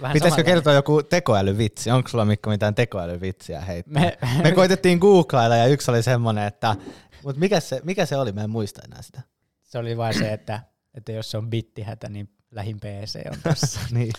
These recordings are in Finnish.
vähän Pitäisikö kertoa joku tekoälyvitsi? Onko sulla Mikko mitään tekoälyvitsiä heittää? Me, Me koitettiin googlailla ja yksi oli semmoinen, että mutta mikä se, mikä se oli? Mä en muista enää sitä. se oli vain se, että, että jos se on bittihätä, niin lähin PC on tässä. niin.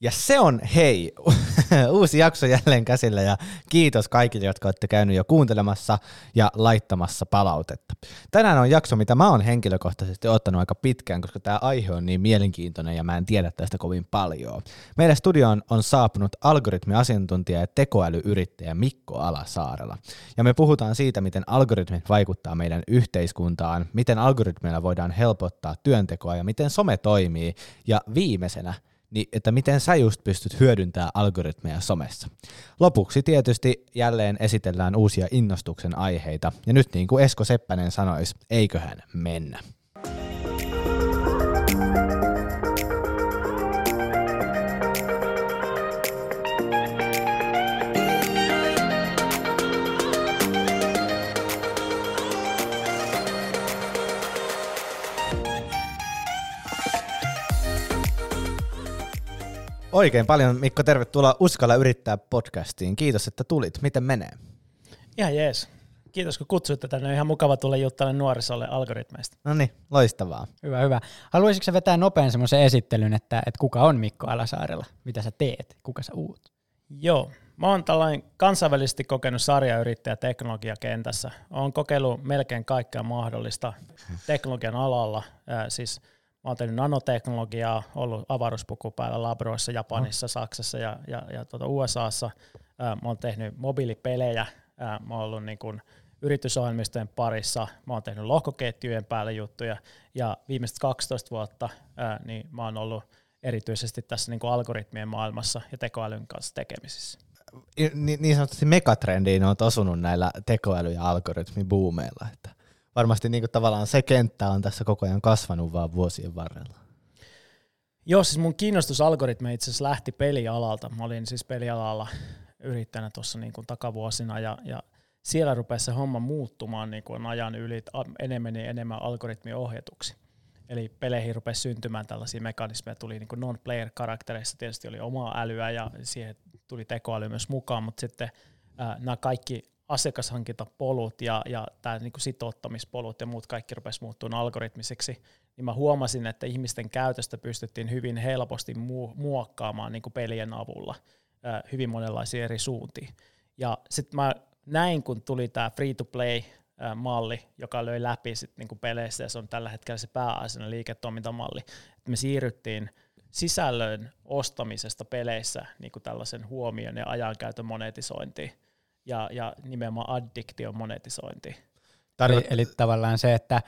Ja se on hei, uusi jakso jälleen käsillä ja kiitos kaikille, jotka olette käynyt jo kuuntelemassa ja laittamassa palautetta. Tänään on jakso, mitä mä oon henkilökohtaisesti ottanut aika pitkään, koska tämä aihe on niin mielenkiintoinen ja mä en tiedä tästä kovin paljon. Meidän studioon on saapunut algoritmiasiantuntija ja tekoälyyrittäjä Mikko Alasaarela. Ja me puhutaan siitä, miten algoritmit vaikuttaa meidän yhteiskuntaan, miten algoritmeilla voidaan helpottaa työntekoa ja miten some toimii. Ja viimeisenä, niin että miten sä just pystyt hyödyntämään algoritmeja somessa. Lopuksi tietysti jälleen esitellään uusia innostuksen aiheita, ja nyt niin kuin Esko Seppänen sanoisi, eiköhän mennä. Oikein paljon Mikko, tervetuloa Uskalla yrittää podcastiin. Kiitos, että tulit. Miten menee? Ihan jees. Kiitos kun kutsuitte tänne. On ihan mukava tulla juttelemaan nuorisolle algoritmeista. No niin, loistavaa. Hyvä, hyvä. Haluaisitko sä vetää nopean semmoisen esittelyn, että, että kuka on Mikko Alasaarella? Mitä sä teet? Kuka sä uut? Joo. Mä oon tällainen kansainvälisesti kokenut sarjayrittäjä teknologiakentässä. Oon kokeillut melkein kaikkea mahdollista teknologian alalla. Ää, siis mä oon tehnyt nanoteknologiaa, ollut avaruuspuku päällä labroissa Japanissa, Saksassa ja, ja, ja tuota USAssa. Ää, mä oon tehnyt mobiilipelejä. Ää, mä oon ollut niin kuin yritysohjelmistojen parissa. Mä oon tehnyt lohkoketjujen päälle juttuja. Ja viimeiset 12 vuotta ää, niin mä oon ollut erityisesti tässä niin kuin algoritmien maailmassa ja tekoälyn kanssa tekemisissä. I- Niin, niin sanotusti megatrendiin on osunut näillä tekoäly- ja algoritmibuumeilla. Että varmasti niin kuin tavallaan se kenttä on tässä koko ajan kasvanut vaan vuosien varrella. Joo, siis mun kiinnostus algoritmeja itse asiassa lähti pelialalta. Mä olin siis pelialalla yrittäjänä tuossa niin kuin takavuosina ja, ja siellä rupesi se homma muuttumaan niin kuin ajan yli enemmän ja enemmän algoritmiohjatuksi. Eli peleihin rupesi syntymään tällaisia mekanismeja, tuli niin non-player-karaktereissa tietysti oli omaa älyä ja siihen tuli tekoäly myös mukaan, mutta sitten ää, nämä kaikki asiakashankintapolut ja, ja tämä niin sitouttamispolut ja muut kaikki rupesi muuttumaan algoritmiseksi, niin mä huomasin, että ihmisten käytöstä pystyttiin hyvin helposti mu- muokkaamaan niin pelien avulla hyvin monenlaisia eri suuntiin. Ja sitten mä näin, kun tuli tämä free-to-play-malli, joka löi läpi sit niinku peleissä, ja se on tällä hetkellä se pääasiallinen liiketoimintamalli, että me siirryttiin sisällön ostamisesta peleissä niin kuin tällaisen huomion ja ajankäytön monetisointiin, ja, ja nimenomaan addiktion monetisointiin. Eli, eli tavallaan se, että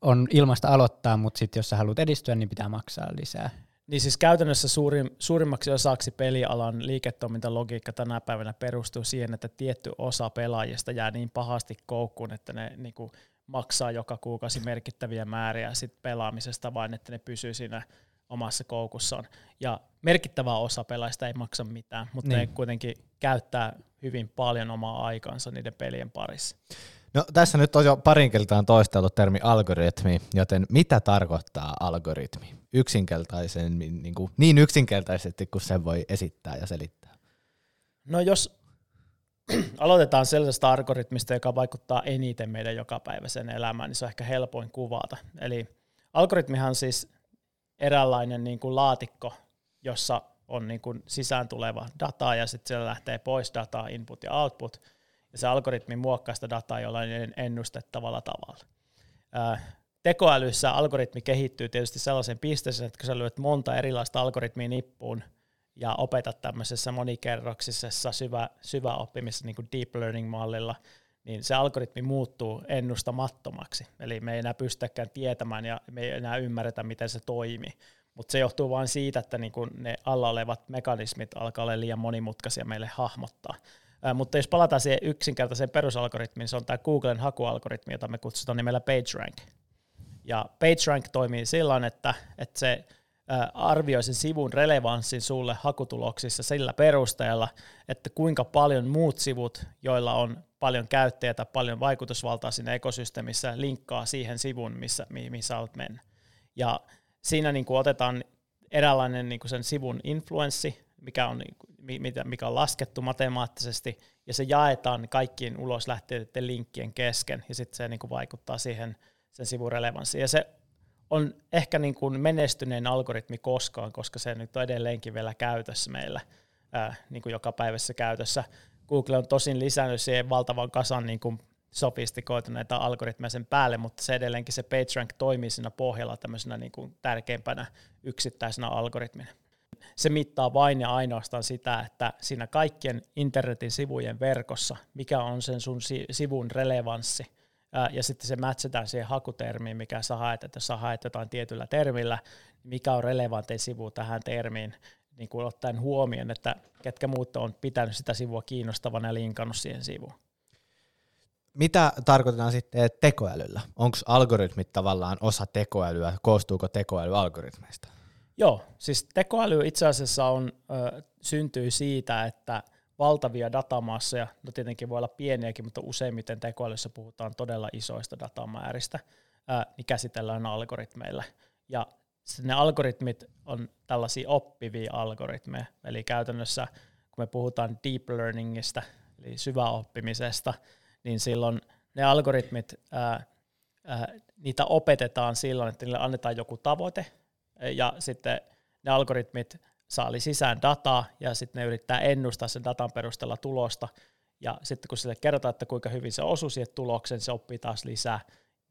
on ilmasta aloittaa, mutta sitten jos sä haluat edistyä, niin pitää maksaa lisää. Niin siis käytännössä suurin, suurimmaksi osaksi pelialan liiketoimintalogiikka tänä päivänä perustuu siihen, että tietty osa pelaajista jää niin pahasti koukkuun, että ne niin kuin maksaa joka kuukausi merkittäviä määriä sit pelaamisesta, vain että ne pysyy siinä omassa koukussaan. Ja merkittävä osa pelaajista ei maksa mitään, mutta. Niin. ne kuitenkin käyttää hyvin paljon omaa aikaansa niiden pelien parissa. No tässä nyt on jo parin kertaan toisteltu termi algoritmi, joten mitä tarkoittaa algoritmi? Yksinkertaisen, niin, kuin, niin yksinkertaisesti kuin sen voi esittää ja selittää. No jos aloitetaan sellaisesta algoritmista, joka vaikuttaa eniten meidän jokapäiväiseen elämään, niin se on ehkä helpoin kuvata. Eli algoritmihan on siis eräänlainen niin kuin laatikko, jossa on niin kuin sisään tuleva data ja sitten siellä lähtee pois dataa, input ja output, ja se algoritmi muokkaa sitä dataa jollain ennustettavalla tavalla. Ää, Tekoälyssä algoritmi kehittyy tietysti sellaisen pisteeseen, että kun sä lyöt monta erilaista algoritmia nippuun ja opetat tämmöisessä monikerroksisessa syvä, syvä oppimisessa niin kuin deep learning-mallilla, niin se algoritmi muuttuu ennustamattomaksi. Eli me ei enää pystytäkään tietämään ja me ei enää ymmärretä, miten se toimii. Mutta se johtuu vain siitä, että niin kun ne alla olevat mekanismit alkaa olla liian monimutkaisia meille hahmottaa. Ää, mutta jos palataan siihen yksinkertaiseen perusalgoritmiin, se on tämä Googlen hakualgoritmi, jota me kutsutaan nimellä PageRank. Ja PageRank toimii sillä että, että se arvioi sen sivun relevanssin sulle hakutuloksissa sillä perusteella, että kuinka paljon muut sivut, joilla on paljon käyttäjiä tai paljon vaikutusvaltaa siinä ekosysteemissä, linkkaa siihen sivuun, missä, mi- missä haluat mennä. Ja siinä niin kuin otetaan eräänlainen niin kuin sen sivun influenssi, mikä on, mikä on laskettu matemaattisesti, ja se jaetaan kaikkien ulos lähteiden linkkien kesken, ja sitten se niin kuin vaikuttaa siihen sen sivun relevanssiin. Ja se on ehkä niin kuin menestynein algoritmi koskaan, koska se nyt on edelleenkin vielä käytössä meillä, ää, niin kuin joka päivässä käytössä. Google on tosin lisännyt siihen valtavan kasan niin kuin sofistikoituneita algoritmeja sen päälle, mutta se edelleenkin se PageRank toimii siinä pohjalla tämmöisenä niin kuin tärkeimpänä yksittäisenä algoritmina. Se mittaa vain ja ainoastaan sitä, että siinä kaikkien internetin sivujen verkossa, mikä on sen sun sivun relevanssi, ja sitten se matchataan siihen hakutermiin, mikä sä haet, että jos sä haet jotain tietyllä termillä, mikä on relevantein sivu tähän termiin, niin kuin ottaen huomioon, että ketkä muut on pitänyt sitä sivua kiinnostavana ja linkannut siihen sivuun. Mitä tarkoitetaan sitten tekoälyllä? Onko algoritmit tavallaan osa tekoälyä? Koostuuko tekoäly algoritmeista? Joo, siis tekoäly itse asiassa on, ö, syntyy siitä, että valtavia datamassoja, no tietenkin voi olla pieniäkin, mutta useimmiten tekoälyssä puhutaan todella isoista datamääristä, ö, niin käsitellään algoritmeilla. Ja ne algoritmit on tällaisia oppivia algoritmeja, eli käytännössä kun me puhutaan deep learningista, eli syväoppimisesta, niin silloin ne algoritmit, ää, ää, niitä opetetaan silloin, että niille annetaan joku tavoite, ja sitten ne algoritmit saa sisään dataa, ja sitten ne yrittää ennustaa sen datan perusteella tulosta, ja sitten kun sille kerrotaan, että kuinka hyvin se osuu siihen tulokseen, se oppii taas lisää,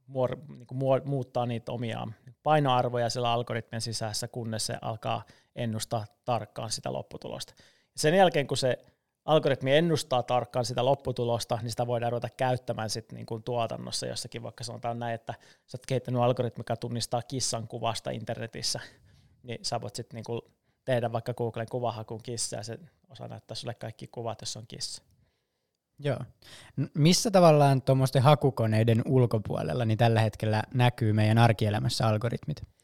muor, niin kuin muuttaa niitä omia painoarvoja siellä algoritmien sisässä, kunnes se alkaa ennustaa tarkkaan sitä lopputulosta. Sen jälkeen, kun se algoritmi ennustaa tarkkaan sitä lopputulosta, niin sitä voidaan ruveta käyttämään sitten niin kuin tuotannossa jossakin, vaikka sanotaan näin, että sä oot kehittänyt algoritmi, joka tunnistaa kissan kuvasta internetissä, niin sä voit sitten niin tehdä vaikka Googlen kuvahakun kissa ja se osaa näyttää sulle kaikki kuvat, jos on kissa. Joo. Missä tavallaan tuommoisten hakukoneiden ulkopuolella niin tällä hetkellä näkyy meidän arkielämässä algoritmit?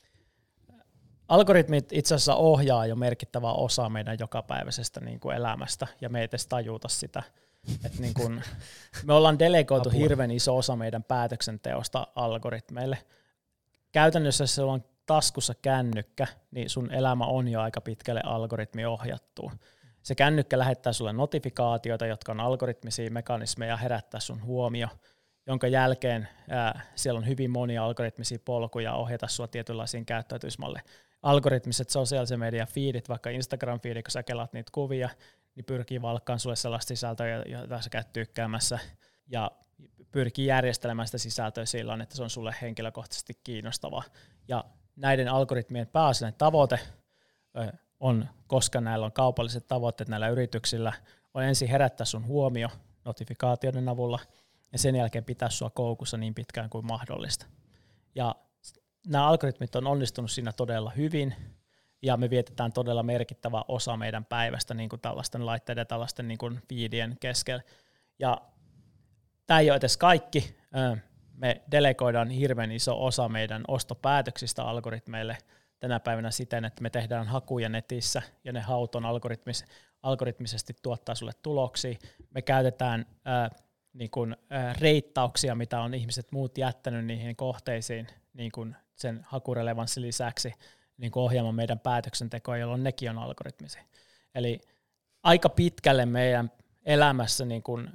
Algoritmit itse asiassa ohjaa jo merkittävä osa meidän jokapäiväisestä niin kuin elämästä, ja me ei edes tajuta sitä. Et niin kuin, me ollaan delegoitu Apua. hirveän iso osa meidän päätöksenteosta algoritmeille. Käytännössä, jos on taskussa kännykkä, niin sun elämä on jo aika pitkälle algoritmi ohjattu. Se kännykkä lähettää sulle notifikaatioita, jotka on algoritmisia mekanismeja herättää sun huomio, jonka jälkeen ää, siellä on hyvin monia algoritmisia polkuja ohjata sua tietynlaisiin käyttäytymismalle algoritmiset sosiaalisen median feedit, vaikka Instagram-feedi, kun sä kelaat niitä kuvia, niin pyrkii valkkaan sulle sellaista sisältöä, jota sä käyt tykkäämässä, ja pyrkii järjestelemään sitä sisältöä sillä että se on sulle henkilökohtaisesti kiinnostava. Ja näiden algoritmien pääasiallinen tavoite on, koska näillä on kaupalliset tavoitteet näillä yrityksillä, on ensin herättää sun huomio notifikaatioiden avulla, ja sen jälkeen pitää sua koukussa niin pitkään kuin mahdollista. Ja nämä algoritmit on onnistunut siinä todella hyvin, ja me vietetään todella merkittävä osa meidän päivästä niin kuin tällaisten laitteiden, tällaisten niin kuin feedien keskellä. Ja tämä ei ole edes kaikki. Me delegoidaan hirveän iso osa meidän ostopäätöksistä algoritmeille tänä päivänä siten, että me tehdään hakuja netissä, ja ne haut on algoritmis, algoritmisesti tuottaa sulle tuloksia. Me käytetään ää, niin kuin, ää, reittauksia, mitä on ihmiset muut jättänyt niihin kohteisiin niin kuin sen hakurelevanssin lisäksi niin kuin ohjaamaan meidän päätöksentekoa, jolloin nekin on algoritmisia. Eli aika pitkälle meidän elämässä niin kuin,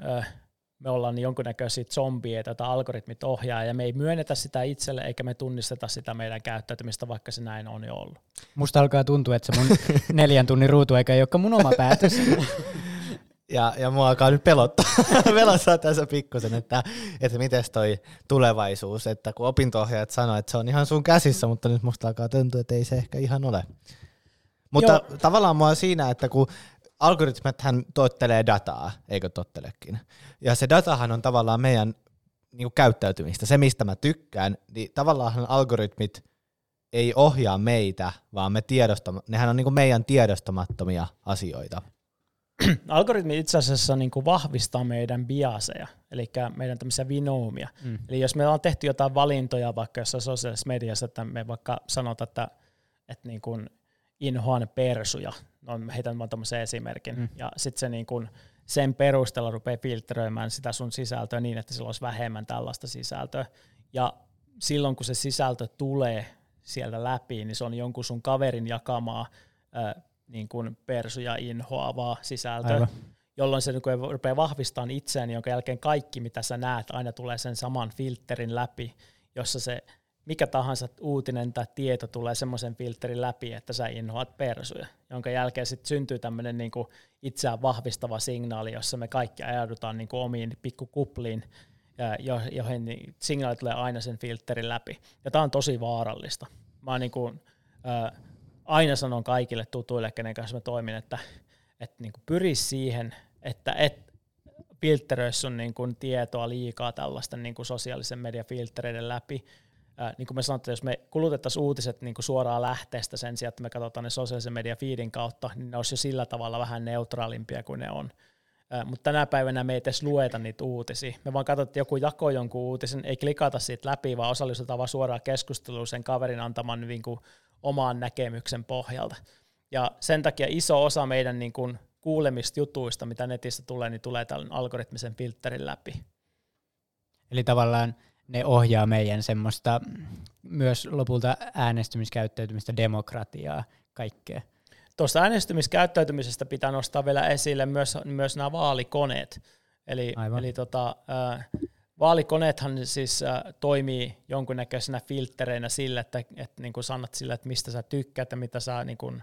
me ollaan jonkunnäköisiä zombieita, joita algoritmit ohjaa, ja me ei myönnetä sitä itselle, eikä me tunnisteta sitä meidän käyttäytymistä, vaikka se näin on jo ollut. Musta alkaa tuntua, että se mun neljän tunnin ruutuaika ei olekaan mun oma päätös. Ja, ja mua alkaa nyt pelottaa, pelottaa tässä pikkusen, että, että miten toi tulevaisuus, että kun opinto-ohjaajat sanoo, että se on ihan sun käsissä, mutta nyt musta alkaa tuntua, että ei se ehkä ihan ole. Mutta Joo. tavallaan mua siinä, että kun hän tuottelee dataa, eikö tottelekin? Ja se datahan on tavallaan meidän niin käyttäytymistä, se mistä mä tykkään, niin tavallaan algoritmit ei ohjaa meitä, vaan me tiedostamme, nehän on niin meidän tiedostamattomia asioita. algoritmi itse asiassa niin kuin vahvistaa meidän biaseja, eli meidän tämmöisiä vinoumia. Mm. Eli jos me on tehty jotain valintoja vaikka jossain sosiaalisessa mediassa, että me vaikka sanotaan, että, että niin kuin inhoan persuja, no heitän vaan tämmöisen esimerkin, mm. ja sitten se niin kuin sen perusteella rupeaa filtteröimään sitä sun sisältöä niin, että sillä olisi vähemmän tällaista sisältöä. Ja silloin kun se sisältö tulee sieltä läpi, niin se on jonkun sun kaverin jakamaa niin kuin persuja inhoavaa sisältöä, Aivan. jolloin se niin rupeaa vahvistamaan itseään, jonka jälkeen kaikki, mitä sä näet, aina tulee sen saman filterin läpi, jossa se mikä tahansa uutinen tai tieto tulee semmoisen filterin läpi, että sä inhoat persuja, jonka jälkeen sitten syntyy tämmöinen niinku itseään vahvistava signaali, jossa me kaikki ajaudutaan niinku omiin pikkukupliin, jo, joihin niin signaali tulee aina sen filterin läpi. Ja tämä on tosi vaarallista. Mä niinku, äh, aina sanon kaikille tutuille, kenen kanssa mä toimin, että et niinku pyri siihen, että et filtteröi sun niinku tietoa liikaa tällaisten niinku sosiaalisen median filtreiden läpi, ää, niin kuin me sanottiin, jos me kulutettaisiin uutiset niin kuin suoraan lähteestä sen sijaan, että me katsotaan ne sosiaalisen median feedin kautta, niin ne olisi jo sillä tavalla vähän neutraalimpia kuin ne on. Mutta tänä päivänä me ei edes lueta niitä uutisia. Me vaan katsotaan, että joku jakoi jonkun uutisen, ei klikata siitä läpi, vaan osallistutaan vaan suoraan keskusteluun sen kaverin antaman niin kuin, omaan näkemyksen pohjalta. Ja sen takia iso osa meidän niin kuin, kuulemista jutuista, mitä netissä tulee, niin tulee tällainen algoritmisen filterin läpi. Eli tavallaan ne ohjaa meidän semmoista myös lopulta äänestymiskäyttäytymistä, demokratiaa, kaikkea. Tuosta äänestymiskäyttäytymisestä pitää nostaa vielä esille myös, myös nämä vaalikoneet. Eli, eli tota, äh, vaalikoneethan siis äh, toimii jonkunnäköisenä filtereinä sille, että, että niin kuin sanat sille, että mistä sä tykkäät ja mitä sä niin kuin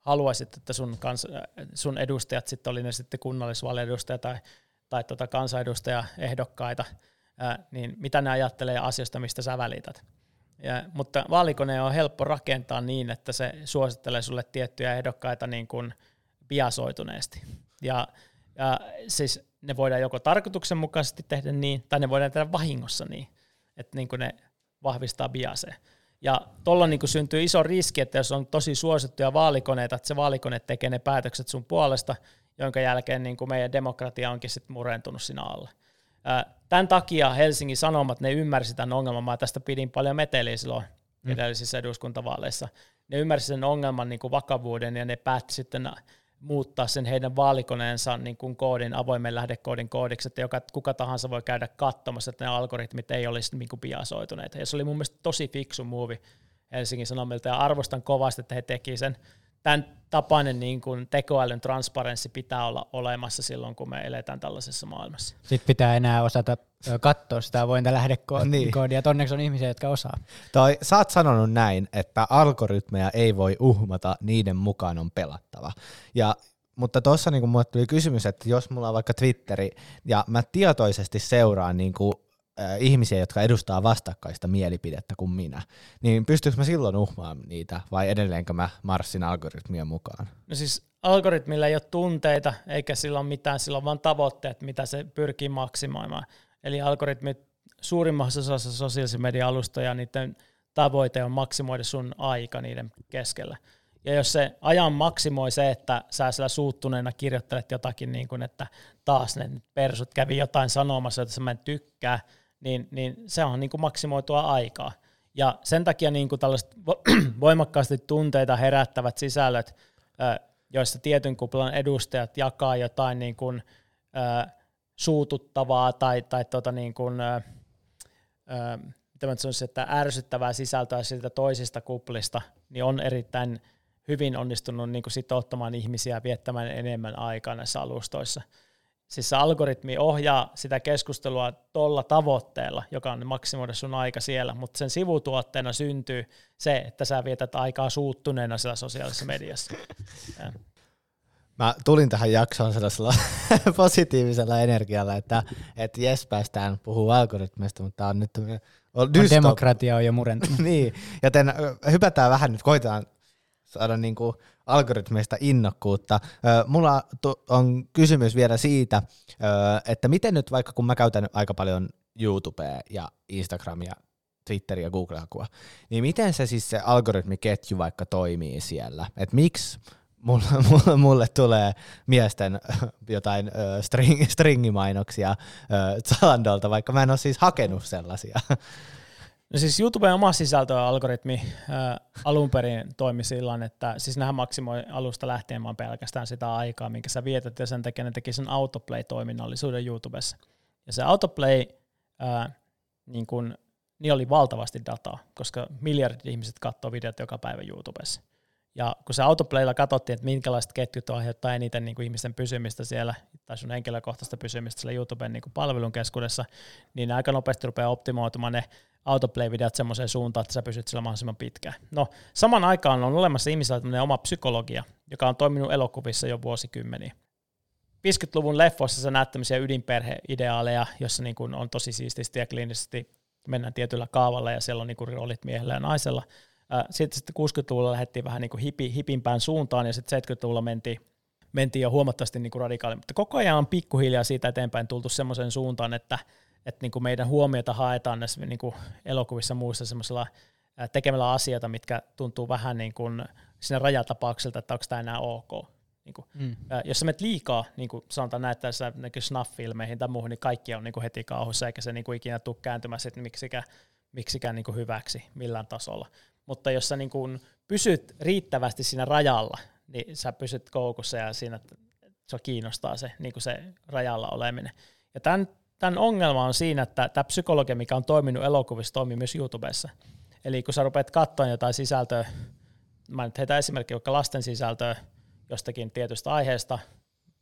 haluaisit, että sun, kans, sun edustajat sitten oli ne sitten kunnallisvaaliedustajia tai, tai tota kansanedustajaehdokkaita, ää, niin mitä ne ajattelee asiasta, mistä sä välität. Ja, mutta vaalikone on helppo rakentaa niin, että se suosittelee sulle tiettyjä ehdokkaita niin kuin biasoituneesti. Ja, ja siis ne voidaan joko tarkoituksenmukaisesti tehdä niin, tai ne voidaan tehdä vahingossa niin, että niin ne vahvistaa biaseen. Ja tuolla niin syntyy iso riski, että jos on tosi suosittuja vaalikoneita, että se vaalikone tekee ne päätökset sun puolesta, jonka jälkeen niin kuin meidän demokratia onkin sitten murentunut siinä alle. Tämän takia Helsingin Sanomat, ne ymmärsi tämän ongelman, mä tästä pidin paljon meteliä silloin mm. edellisissä eduskuntavaaleissa. Ne ymmärsi sen ongelman niin kuin vakavuuden ja ne päätti sitten muuttaa sen heidän vaalikoneensa niin kuin koodin, avoimen lähdekoodin koodiksi, että joka, kuka tahansa voi käydä katsomassa, että ne algoritmit ei olisi niin kuin biasoituneet. Ja se oli mun mielestä tosi fiksu muuvi Helsingin Sanomilta ja arvostan kovasti, että he teki sen tämän tapainen niin kuin tekoälyn transparenssi pitää olla olemassa silloin, kun me eletään tällaisessa maailmassa. Sitten pitää enää osata katsoa sitä avointa lähdekoodia, niin. onneksi on ihmisiä, jotka osaa. Toi, sä oot sanonut näin, että algoritmeja ei voi uhmata, niiden mukaan on pelattava. Ja mutta tuossa niin mulle tuli kysymys, että jos mulla on vaikka Twitteri ja mä tietoisesti seuraan niin kuin ihmisiä, jotka edustaa vastakkaista mielipidettä kuin minä, niin pystyykö mä silloin uhmaamaan niitä vai edelleenkö mä marssin algoritmien mukaan? No siis algoritmilla ei ole tunteita eikä sillä ole mitään, sillä on vain tavoitteet, mitä se pyrkii maksimoimaan. Eli algoritmit suurimmassa osassa sosiaalisen median alustoja, niiden tavoite on maksimoida sun aika niiden keskellä. Ja jos se ajan maksimoi se, että sä siellä suuttuneena kirjoittelet jotakin, niin kuin, että taas ne persut kävi jotain sanomassa, että mä en tykkää, niin, niin se on niin kuin maksimoitua aikaa. Ja sen takia niin kuin tällaiset voimakkaasti tunteita herättävät sisällöt, joissa tietyn kuplan edustajat jakaa jotain niin kuin, suututtavaa tai, tai tota niin kuin, mitä mä sanoisin, että ärsyttävää sisältöä siltä toisista kuplista, niin on erittäin hyvin onnistunut niin kuin sitouttamaan ihmisiä viettämään enemmän aikaa näissä alustoissa siis se algoritmi ohjaa sitä keskustelua tuolla tavoitteella, joka on maksimoida sun aika siellä, mutta sen sivutuotteena syntyy se, että sä vietät aikaa suuttuneena siellä sosiaalisessa mediassa. Mä tulin tähän jaksoon sellaisella positiivisella energialla, että, että jes päästään puhua algoritmista, mutta tämä on nyt on demokratia on jo murentunut. niin, joten hypätään vähän nyt, koitetaan saada niin kuin algoritmeista innokkuutta. Mulla on kysymys vielä siitä, että miten nyt vaikka kun mä käytän aika paljon YouTubea ja Instagramia, Twitteria ja Google-hakua, niin miten se siis se algoritmiketju vaikka toimii siellä? Et miksi mulle, mulle, mulle tulee miesten jotain string, stringimainoksia Zalandolta, vaikka mä en ole siis hakenut sellaisia? No siis YouTuben oma sisältöalgoritmi ää, alun perin toimi sillä että siis nähän maksimoi alusta lähtien vaan pelkästään sitä aikaa, minkä sä vietät, ja sen takia ne teki sen autoplay-toiminnallisuuden YouTubessa. Ja se autoplay ää, niin kun niin oli valtavasti dataa, koska miljardit ihmiset katsoo videot joka päivä YouTubessa. Ja kun se autoplaylla katsottiin, että minkälaiset ketjut aiheuttaa eniten niin kuin ihmisten pysymistä siellä, tai sun henkilökohtaista pysymistä siellä YouTuben niin kuin palvelun keskuudessa, niin aika nopeasti rupeaa optimoitumaan ne autoplay-videot semmoiseen suuntaan, että sä pysyt siellä mahdollisimman pitkään. No, saman aikaan on olemassa ihmisillä oma psykologia, joka on toiminut elokuvissa jo vuosikymmeniä. 50-luvun leffoissa sä näet tämmöisiä ydinperheideaaleja, jossa niin kuin on tosi siististi ja kliinisesti mennään tietyllä kaavalla ja siellä on niin kuin roolit miehellä ja naisella. Sitten, sitten 60-luvulla lähdettiin vähän niin kuin hipi, hipimpään suuntaan ja sitten 70-luvulla mentiin, mentiin jo huomattavasti niin kuin radikaalimmin. Mutta koko ajan on pikkuhiljaa siitä eteenpäin tultu semmoiseen suuntaan, että, että niin kuin meidän huomiota haetaan näissä niin kuin elokuvissa muissa semmoisella tekemällä asioita, mitkä tuntuu vähän niin kuin sinne rajatapaukselta, että onko tämä enää ok. Niin kuin, mm. ää, jos sä menet liikaa, niin kuin sanotaan näyttäessä snuff-filmeihin tai muuhun, niin kaikki on niin kuin heti kauhussa, eikä se niin kuin ikinä tule kääntymään sit miksikään, miksikään niin kuin hyväksi millään tasolla. Mutta jos sä niin kuin pysyt riittävästi siinä rajalla, niin sä pysyt koukussa ja siinä se kiinnostaa se, niin kuin se rajalla oleminen. Ja tämän, tämän ongelma on siinä, että tämä psykologia, mikä on toiminut elokuvissa, toimii myös YouTubessa. Eli kun sä rupeat katsoa jotain sisältöä, mä nyt heitän esimerkki vaikka lasten sisältöä, jostakin tietystä aiheesta,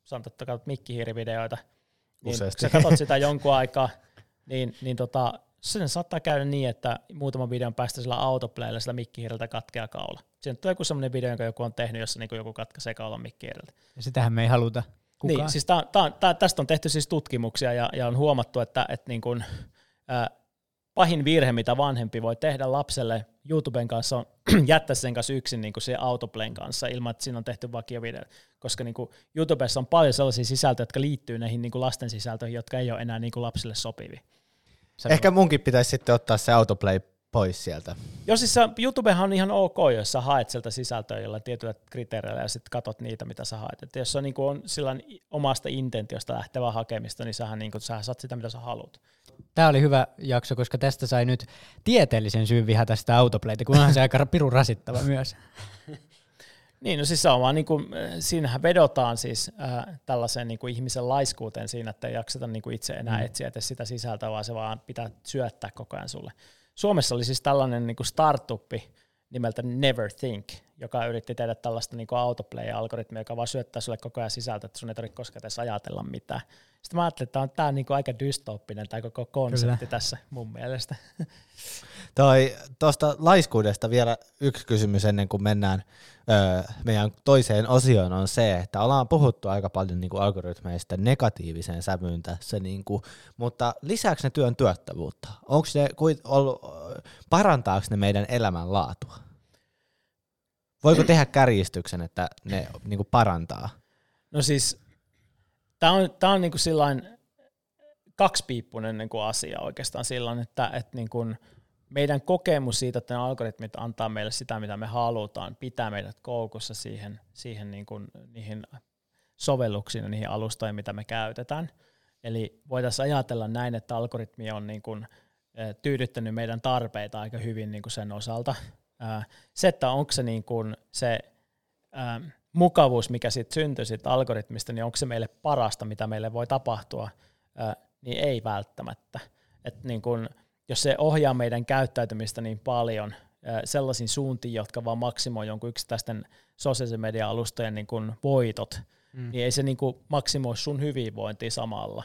sanotaan, että katsot mikkihiirivideoita, niin Useasti. kun sä katsot sitä jonkun aikaa, niin, niin tota, sen saattaa käydä niin, että muutaman videon päästä sillä autoplaylla sillä mikkihiireltä katkeaa kaula. Siinä on joku sellainen video, jonka joku on tehnyt, jossa niin joku katkaisee kaulan mikkihiireltä. Ja sitähän me ei haluta kukaan. Niin, siis tää, tää, tää, tästä on tehty siis tutkimuksia ja, ja on huomattu, että, että niin kun, ää, pahin virhe, mitä vanhempi voi tehdä lapselle YouTuben kanssa on jättää sen kanssa yksin niin kuin se autoplayn kanssa ilman, että siinä on tehty vakiovideo. Koska niin kuin YouTubessa on paljon sellaisia sisältöjä, jotka liittyy näihin niin kuin lasten sisältöihin, jotka ei ole enää niin kuin lapsille sopivia. Ehkä munkin pitäisi sitten ottaa se autoplay pois sieltä. Joo, siis YouTubehan on ihan ok, jos sä haet sieltä sisältöä jollain tietyillä kriteereillä ja sitten katot niitä, mitä sä haet. Et jos se on, niin on sillä omasta intentiosta lähtevää hakemista, niin sähän, niin kuin, sähän saat sitä, mitä sä haluat. Tämä oli hyvä jakso, koska tästä sai nyt tieteellisen syyn vihata sitä autoplayta, kun onhan se aika pirun rasittava myös. Niin, no siis se on vaan niin kuin, siinähän vedotaan siis äh, tällaiseen niin kuin ihmisen laiskuuteen siinä, että ei jakseta niin kuin itse enää mm. etsiä edes sitä sisältöä, vaan se vaan pitää syöttää koko ajan sulle. Suomessa oli siis tällainen niin kuin startuppi nimeltä Never Think, joka yritti tehdä tällaista niin autoplay-algoritmia, joka vaan syöttää sulle koko ajan sisältöä, että sun ei tarvitse koskaan edes ajatella mitään. Sitten mä ajattelin, että tämä on, tää on niin kuin aika dystooppinen tämä koko konsepti Kyllä. tässä mun mielestä. Toi, tuosta laiskuudesta vielä yksi kysymys ennen kuin mennään öö, meidän toiseen osioon on se, että ollaan puhuttu aika paljon niin kuin algoritmeista negatiiviseen sävyyn tässä, niin kuin, mutta lisääkö ne työn tuottavuutta? Onko ne ollut, parantaako ne meidän elämänlaatua? Voiko tehdä kärjistyksen, että ne niin kuin parantaa? No siis, tämä on, tää on niin kuin sillain kaksipiippunen niin kuin asia oikeastaan silloin, että, että niin kuin meidän kokemus siitä, että ne algoritmit antaa meille sitä, mitä me halutaan, pitää meidät koukussa siihen, siihen niin kuin, niihin sovelluksiin ja niihin alustoihin, mitä me käytetään. Eli voitaisiin ajatella näin, että algoritmi on niin kuin, tyydyttänyt meidän tarpeita aika hyvin niin kuin sen osalta. Se, että onko se, niin kuin se mukavuus, mikä siitä syntyy siitä algoritmista, niin onko se meille parasta, mitä meille voi tapahtua, niin ei välttämättä. Et niin kuin, jos se ohjaa meidän käyttäytymistä niin paljon sellaisiin suuntiin, jotka vaan maksimoi jonkun yksittäisten sosiaalisen media-alustojen niin kuin voitot, mm. niin ei se niin kuin maksimoi sun hyvinvointia samalla.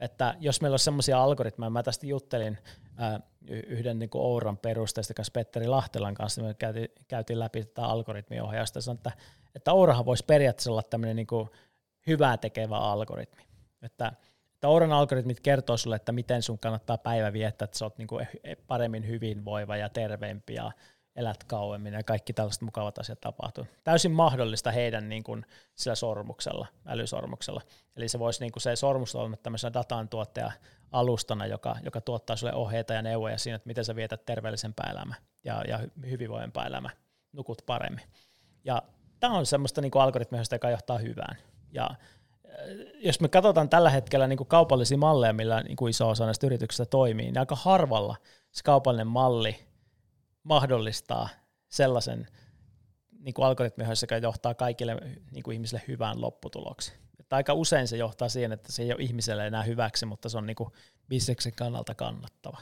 Että jos meillä on semmoisia algoritmeja, mä tästä juttelin ää, yhden niin kuin Ouran perusteista kanssa Petteri Lahtelan kanssa, me käytiin, käytiin läpi tätä algoritmiohjausta, ja että, että Ourahan voisi periaatteessa olla tämmöinen niin kuin hyvää tekevä algoritmi. Että Tauran algoritmit kertoo sulle, että miten sun kannattaa päivä viettää, että sä oot niinku paremmin hyvinvoiva ja terveempi ja elät kauemmin ja kaikki tällaiset mukavat asiat tapahtuu. Täysin mahdollista heidän niin kuin sillä sormuksella, älysormuksella. Eli se voisi niin kuin se sormus olla tämmöisenä datan tuottaja alustana, joka, joka tuottaa sulle ohjeita ja neuvoja siinä, että miten sä vietät terveellisempää elämää ja, ja hyvinvoivempaa elämää, nukut paremmin. Ja tämä on semmoista niin algoritmia, joka johtaa hyvään. Ja jos me katsotaan tällä hetkellä niin kuin kaupallisia malleja, millä niin kuin iso osa näistä yrityksistä toimii, niin aika harvalla se kaupallinen malli mahdollistaa sellaisen niin kuin algoritmi, joka johtaa kaikille niin kuin ihmisille hyvään lopputulokseen. Että aika usein se johtaa siihen, että se ei ole ihmiselle enää hyväksi, mutta se on niin kuin bisneksen kannalta kannattava.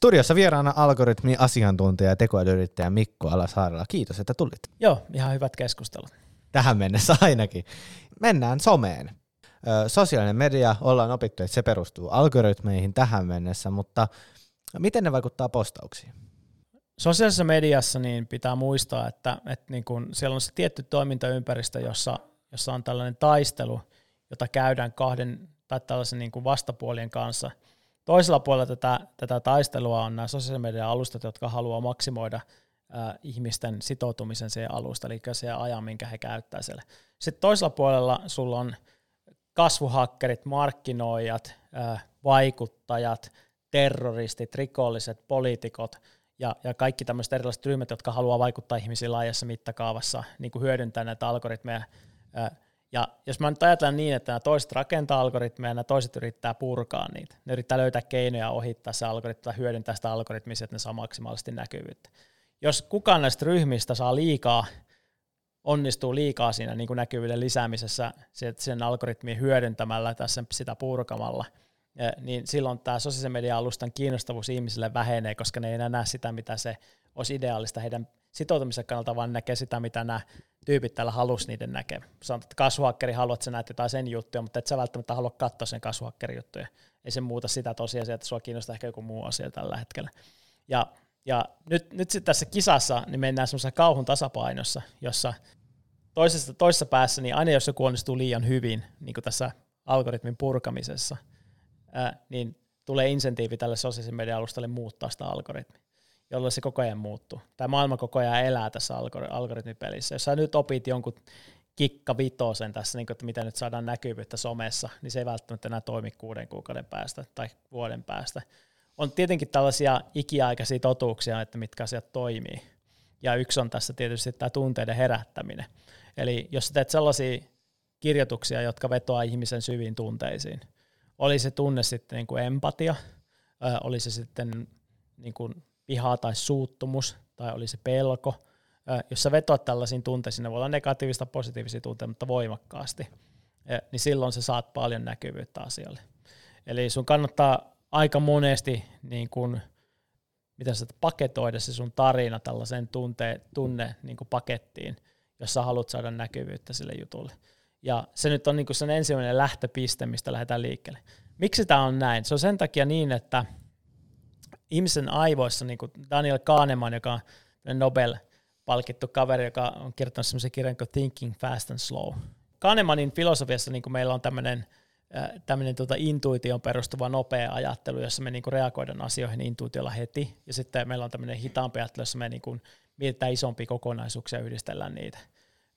Studiossa vieraana algoritmi asiantuntija ja tekoälyyrittäjä Mikko Alasaarella. Kiitos, että tulit. Joo, ihan hyvät keskustelut. Tähän mennessä ainakin. Mennään someen. Ö, sosiaalinen media, ollaan opittu, että se perustuu algoritmeihin tähän mennessä, mutta miten ne vaikuttaa postauksiin? Sosiaalisessa mediassa niin pitää muistaa, että, että niin kun siellä on se tietty toimintaympäristö, jossa, jossa on tällainen taistelu, jota käydään kahden tai tällaisen niin kuin vastapuolien kanssa. Toisella puolella tätä, tätä taistelua on nämä sosiaalisen median alustat, jotka haluaa maksimoida äh, ihmisten sitoutumisen siihen alusta, eli se ajan, minkä he käyttää siellä. Sitten toisella puolella sulla on kasvuhakkerit, markkinoijat, äh, vaikuttajat, terroristit, rikolliset, poliitikot ja, ja kaikki tämmöiset erilaiset ryhmät, jotka haluaa vaikuttaa ihmisiin laajassa mittakaavassa, niin kuin hyödyntää näitä algoritmeja. Äh, ja jos mä nyt ajattelen niin, että nämä toiset rakentaa algoritmeja ja nämä toiset yrittää purkaa niitä, ne yrittää löytää keinoja ohittaa se algoritmi tai hyödyntää sitä algoritmia, että ne saa maksimaalisesti näkyvyyttä. Jos kukaan näistä ryhmistä saa liikaa, onnistuu liikaa siinä niin kuin näkyvyyden lisäämisessä sen algoritmin hyödyntämällä tässä sitä purkamalla, niin silloin tämä sosiaalisen media-alustan kiinnostavuus ihmisille vähenee, koska ne ei enää näe sitä, mitä se olisi ideaalista heidän sitoutumisen kannalta, vaan näkee sitä, mitä nämä tyypit täällä halus niiden näkee. Sanotaan, että kasvuhakkeri haluat, että sä näet jotain sen juttuja, mutta et sä välttämättä halua katsoa sen kasvuhakkerin juttuja. Ei se muuta sitä tosiasiaa, että sua kiinnostaa ehkä joku muu asia tällä hetkellä. Ja, ja nyt, nyt sitten tässä kisassa niin mennään semmoisessa kauhun tasapainossa, jossa toisessa, toisessa päässä, niin aina jos joku onnistuu liian hyvin, niin kuin tässä algoritmin purkamisessa, ää, niin tulee insentiivi tälle sosiaalisen median alustalle muuttaa sitä algoritmia jolloin se koko ajan muuttuu. Tämä maailma koko ajan elää tässä algoritmipelissä. Jos sä nyt opit jonkun kikka vitosen tässä, niin kuin, että miten nyt saadaan näkyvyyttä somessa, niin se ei välttämättä enää toimi kuuden kuukauden päästä tai vuoden päästä. On tietenkin tällaisia ikiaikaisia totuuksia, että mitkä asiat toimii. Ja yksi on tässä tietysti tämä tunteiden herättäminen. Eli jos sä teet sellaisia kirjoituksia, jotka vetoaa ihmisen syviin tunteisiin, oli se tunne sitten niin kuin empatia, oli se sitten niin kuin viha tai suuttumus, tai oli se pelko. Jos sä vetoat tällaisiin tunteisiin, ne voi olla negatiivista positiivisia tunteita, mutta voimakkaasti, niin silloin sä saat paljon näkyvyyttä asialle. Eli sun kannattaa aika monesti niin kun, mitä sä paketoida se sun tarina tällaiseen tunte, tunne niin pakettiin, jos sä haluat saada näkyvyyttä sille jutulle. Ja se nyt on niin sen ensimmäinen lähtöpiste, mistä lähdetään liikkeelle. Miksi tämä on näin? Se on sen takia niin, että – ihmisen aivoissa, niin kuin Daniel Kahneman, joka on Nobel-palkittu kaveri, joka on kirjoittanut sellaisen kirjan kuin Thinking Fast and Slow. Kahnemanin filosofiassa niin kuin meillä on tämmöinen tämmöinen tuota intuition perustuva nopea ajattelu, jossa me niinku reagoidaan asioihin intuitiolla heti, ja sitten meillä on tämmöinen hitaampi ajattelu, jossa me niinku mietitään isompia kokonaisuuksia ja yhdistellään niitä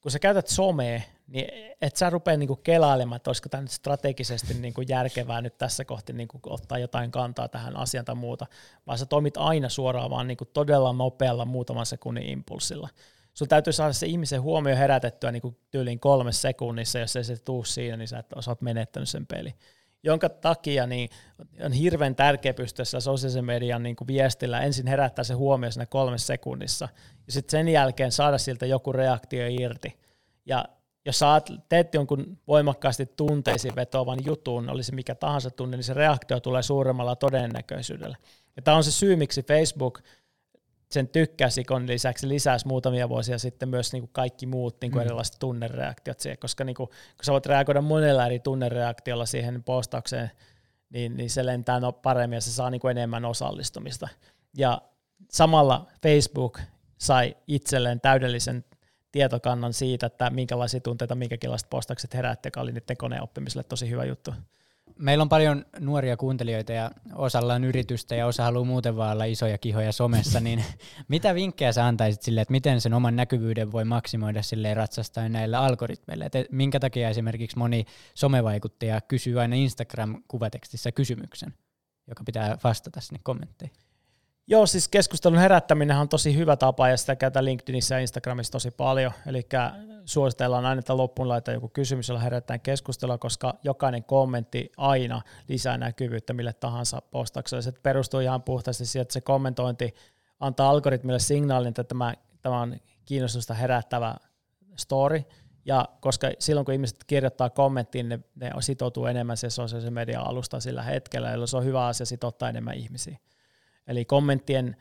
kun sä käytät somea, niin et sä rupea niinku kelailemaan, että olisiko tämä strategisesti niinku järkevää nyt tässä kohti niinku ottaa jotain kantaa tähän asiaan tai muuta, vaan sä toimit aina suoraan vaan niinku todella nopealla muutaman sekunnin impulssilla. Sun täytyy saada se ihmisen huomio herätettyä niinku tyyliin kolme sekunnissa, jos ei se tuu siinä, niin sä et osaat menettänyt sen peli. Jonka takia niin on hirveän tärkeä pystyä sosiaalisen median niin kuin viestillä ensin herättää se huomio siinä kolme sekunnissa, ja sitten sen jälkeen saada siltä joku reaktio irti. Ja jos sä teet jonkun voimakkaasti tunteisiin vetoavan jutun, olisi mikä tahansa tunne, niin se reaktio tulee suuremmalla todennäköisyydellä. Ja tämä on se syy, miksi Facebook sen tykkäsikon lisäksi lisäsi muutamia vuosia sitten myös niin kuin kaikki muut niin kuin mm. erilaiset tunnereaktiot siihen, koska niin kuin, kun sä voit reagoida monella eri tunnereaktiolla siihen postaukseen, niin, niin se lentää no paremmin ja se saa niin kuin enemmän osallistumista. Ja samalla Facebook sai itselleen täydellisen tietokannan siitä, että minkälaisia tunteita minkäkinlaiset postaukset herätti, joka oli niiden koneoppimiselle tosi hyvä juttu. Meillä on paljon nuoria kuuntelijoita ja osalla on yritystä ja osa haluaa muuten vaan olla isoja kihoja somessa, niin mitä vinkkejä sä antaisit sille, että miten sen oman näkyvyyden voi maksimoida sille ratsastaa näillä algoritmeilla? Et minkä takia esimerkiksi moni somevaikuttaja kysyy aina Instagram-kuvatekstissä kysymyksen, joka pitää vastata sinne kommentteihin? Joo, siis keskustelun herättäminen on tosi hyvä tapa ja sitä käytetään LinkedInissä ja Instagramissa tosi paljon. Eli suositellaan aina, että loppuun laittaa joku kysymys, jolla herätetään keskustelua, koska jokainen kommentti aina lisää näkyvyyttä mille tahansa postaukselle. Se perustuu ihan puhtaasti siihen, että se kommentointi antaa algoritmille signaalin, että tämä, tämä on kiinnostusta herättävä story, ja koska silloin kun ihmiset kirjoittaa kommenttiin, ne, ne sitoutuu enemmän se sosiaalisen median alusta sillä hetkellä, jolloin se on hyvä asia sitouttaa enemmän ihmisiä. Eli kommenttien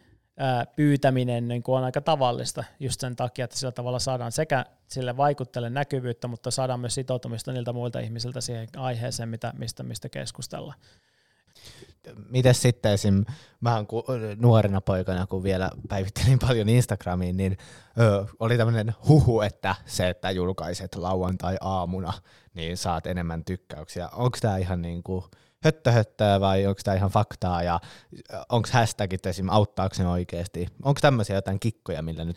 pyytäminen niin kuin on aika tavallista just sen takia, että sillä tavalla saadaan sekä sille vaikuttajalle näkyvyyttä, mutta saadaan myös sitoutumista niiltä muilta ihmisiltä siihen aiheeseen, mitä, mistä, mistä keskustellaan. Miten sitten esim. mä ku, nuorena poikana, kun vielä päivittelin paljon Instagramiin, niin ö, oli tämmöinen huhu, että se, että julkaiset lauantai-aamuna, niin saat enemmän tykkäyksiä. Onko tämä ihan niin kuin höttö höttöä vai onko tämä ihan faktaa ja onko hashtagit esim. auttaako ne oikeasti? Onko tämmöisiä jotain kikkoja, millä nyt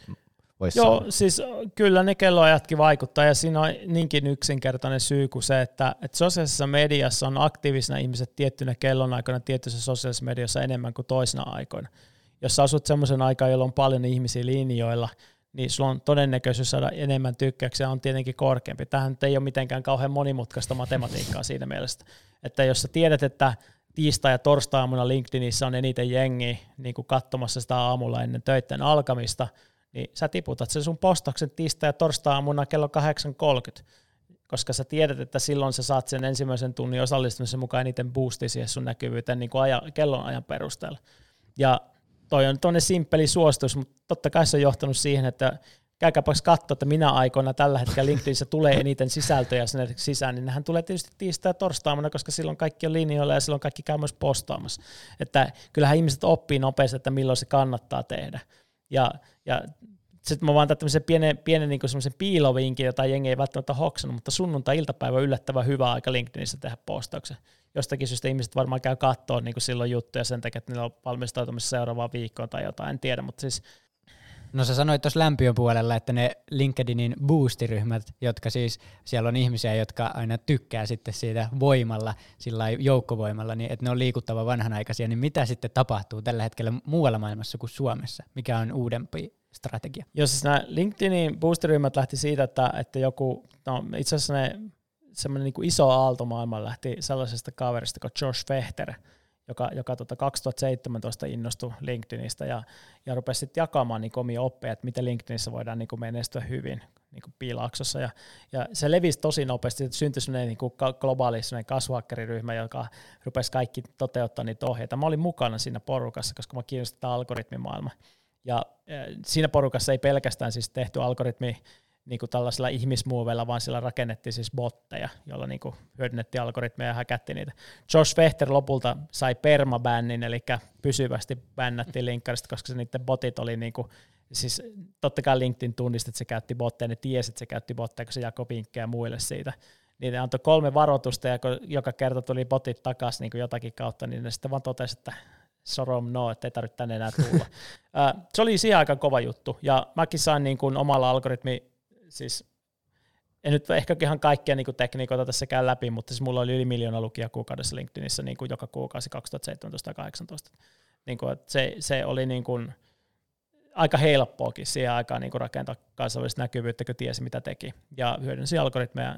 voisi Joo, sanoa? siis kyllä ne kelloajatkin vaikuttaa ja siinä on niinkin yksinkertainen syy kuin se, että, että sosiaalisessa mediassa on aktiivisena ihmiset tiettynä kellonaikana tietyssä sosiaalisessa mediassa enemmän kuin toisina aikoina. Jos asut semmoisen aikaan, jolloin on paljon ihmisiä linjoilla, niin sulla on todennäköisyys saada enemmän tykkäyksiä on tietenkin korkeampi. Tähän ei ole mitenkään kauhean monimutkaista matematiikkaa siinä mielessä, että jos sä tiedät, että tiistai- ja torstai-aamuna LinkedInissä on eniten jengiä niin kuin katsomassa sitä aamulla ennen töiden alkamista, niin sä tiputat sen sun postauksen tiistai- ja torstai-aamuna kello 8.30, koska sä tiedät, että silloin sä saat sen ensimmäisen tunnin osallistumisen mukaan eniten boosti siihen sun näkyvyyteen niin kuin ajan, kellon ajan perusteella. Ja toi on tuonne simppeli suositus, mutta totta kai se on johtanut siihen, että käykääpäs katsoa, että minä aikoina tällä hetkellä LinkedInissä tulee eniten sisältöjä sinne sisään, niin nehän tulee tietysti tiistai ja torstaina, koska silloin kaikki on linjoilla ja silloin kaikki käy myös postaamassa. Että kyllähän ihmiset oppii nopeasti, että milloin se kannattaa tehdä. Ja, ja sitten mä vaan tämmöisen pienen, pienen niin semmoisen piilovinkin, jota jengi ei välttämättä hoksannut, mutta sunnuntai-iltapäivä on yllättävän hyvä aika LinkedInissä tehdä postauksen. Jostakin syystä ihmiset varmaan käy katsoa niin silloin juttuja sen takia, että niillä on valmistautumassa seuraavaan viikkoon tai jotain, en tiedä, mutta siis No sä sanoit tuossa lämpiön puolella, että ne LinkedInin boostiryhmät, jotka siis, siellä on ihmisiä, jotka aina tykkää sitten siitä voimalla, sillä joukkovoimalla, niin että ne on liikuttava vanhanaikaisia, niin mitä sitten tapahtuu tällä hetkellä muualla maailmassa kuin Suomessa? Mikä on uudempi strategia? Jos siis nämä LinkedInin boostiryhmät lähti siitä, että, että joku, no itse asiassa ne semmoinen niin kuin iso aalto maailman lähti sellaisesta kaverista kuin Josh Fechter, joka, joka tota 2017 innostui LinkedInistä ja, ja rupesi sitten jakamaan niin omia oppeja, että miten LinkedInissä voidaan niin menestyä hyvin niin piilaaksossa. Ja, ja se levisi tosi nopeasti, että syntyi sellainen niin globaali kasvuhakkeriryhmä, joka rupesi kaikki toteuttaa niitä ohjeita. Mä olin mukana siinä porukassa, koska mä kiinnostin tämä algoritmimaailma. Ja siinä porukassa ei pelkästään siis tehty algoritmi niin kuin tällaisilla ihmismuoveilla, vaan sillä rakennettiin siis botteja, joilla niin kuin hyödynnettiin algoritmeja ja häkätti niitä. Josh Fechter lopulta sai permabännin, eli pysyvästi bännättiin linkkarista, koska se niiden botit oli niin kuin, siis totta kai LinkedIn tunnisti, että se käytti botteja, ne tiesi, että se käytti botteja, kun se jakoi vinkkejä muille siitä. Niin ne antoi kolme varoitusta, ja joka kerta tuli botit takaisin niin kuin jotakin kautta, niin ne sitten vaan totesi, että sorom no, että ei tarvitse tänne enää tulla. se oli siihen aika kova juttu, ja mäkin sain niin kuin omalla algoritmi siis en nyt ehkä ihan kaikkia niin kuin tekniikoita tässä käy läpi, mutta siis mulla oli yli miljoona lukija kuukaudessa LinkedInissä niin kuin joka kuukausi 2017 ja 2018. Niin kuin, että se, se oli niin kuin aika helppoakin siihen aikaan niin kuin rakentaa kansainvälistä näkyvyyttä, kun tiesi mitä teki. Ja hyödynsi algoritmeja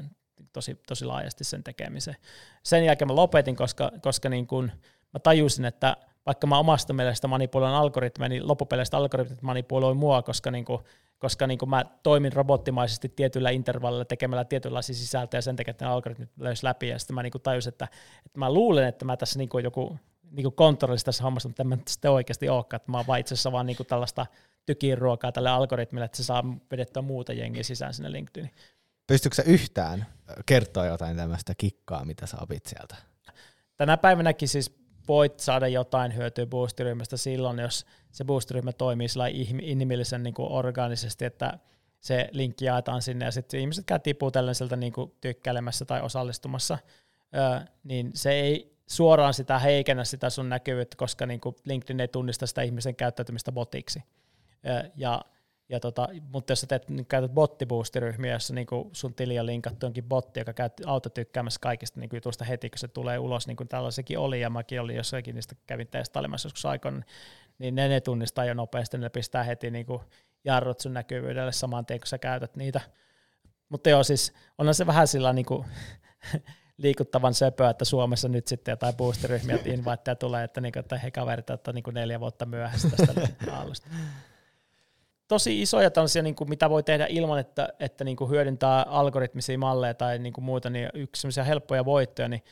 tosi, tosi laajasti sen tekemiseen. Sen jälkeen mä lopetin, koska, koska niin kuin mä tajusin, että vaikka mä omasta mielestä manipuloin algoritmeja, niin loppupeleistä algoritmit manipuloi mua, koska niin kuin koska niin kuin mä toimin robottimaisesti tietyllä intervallilla tekemällä tietynlaisia sisältöjä sen takia, että ne algoritmit löysi läpi, ja sitten mä niin kuin tajusin, että, että mä luulen, että mä tässä niin kuin joku niin kuin kontrollissa tässä hommassa, mutta en mä sitten oikeasti olekaan, että mä oon vaan itse asiassa vaan niin kuin tällaista tykiruokaa tälle algoritmille, että se saa vedettyä muuta jengiä sisään sinne LinkedIniin. Pystytkö sä yhtään kertoa jotain tämmöistä kikkaa, mitä sä opit sieltä? Tänä päivänäkin siis voit saada jotain hyötyä boostiryhmästä silloin, jos se boostiryhmä toimii sillä inhimillisen niin kuin organisesti, että se linkki jaetaan sinne ja sitten ihmiset käy tiputellen sieltä niin kuin tykkäilemässä tai osallistumassa, öö, niin se ei suoraan sitä heikennä sitä sun näkyvyyttä, koska niin kuin LinkedIn ei tunnista sitä ihmisen käyttäytymistä botiksi. Öö, ja ja tota, mutta jos sä teet, niin käytät bottiboostiryhmiä, jossa niin sun tili on linkattu jonkin botti, joka käyt autotykkäämässä kaikista niin jutusta heti, kun se tulee ulos, niin kuin tällaisekin oli, ja mäkin olin jossakin niistä kävin testailemassa joskus aikoina, niin ne, ne tunnistaa jo nopeasti, ne pistää heti niin kuin jarrut sun näkyvyydelle saman tien, kun sä käytät niitä. Mutta joo, siis onhan se vähän sillä niin kuin liikuttavan söpöä, että Suomessa nyt sitten jotain boostiryhmiä, inviteja tulee, että, niin kuin, että he kaverit, että niin kuin neljä vuotta myöhässä tästä aallosta tosi isoja tällaisia, niin kuin mitä voi tehdä ilman, että, että niin kuin hyödyntää algoritmisia malleja tai niin kuin muuta, niin yksi sellaisia helppoja voittoja, niin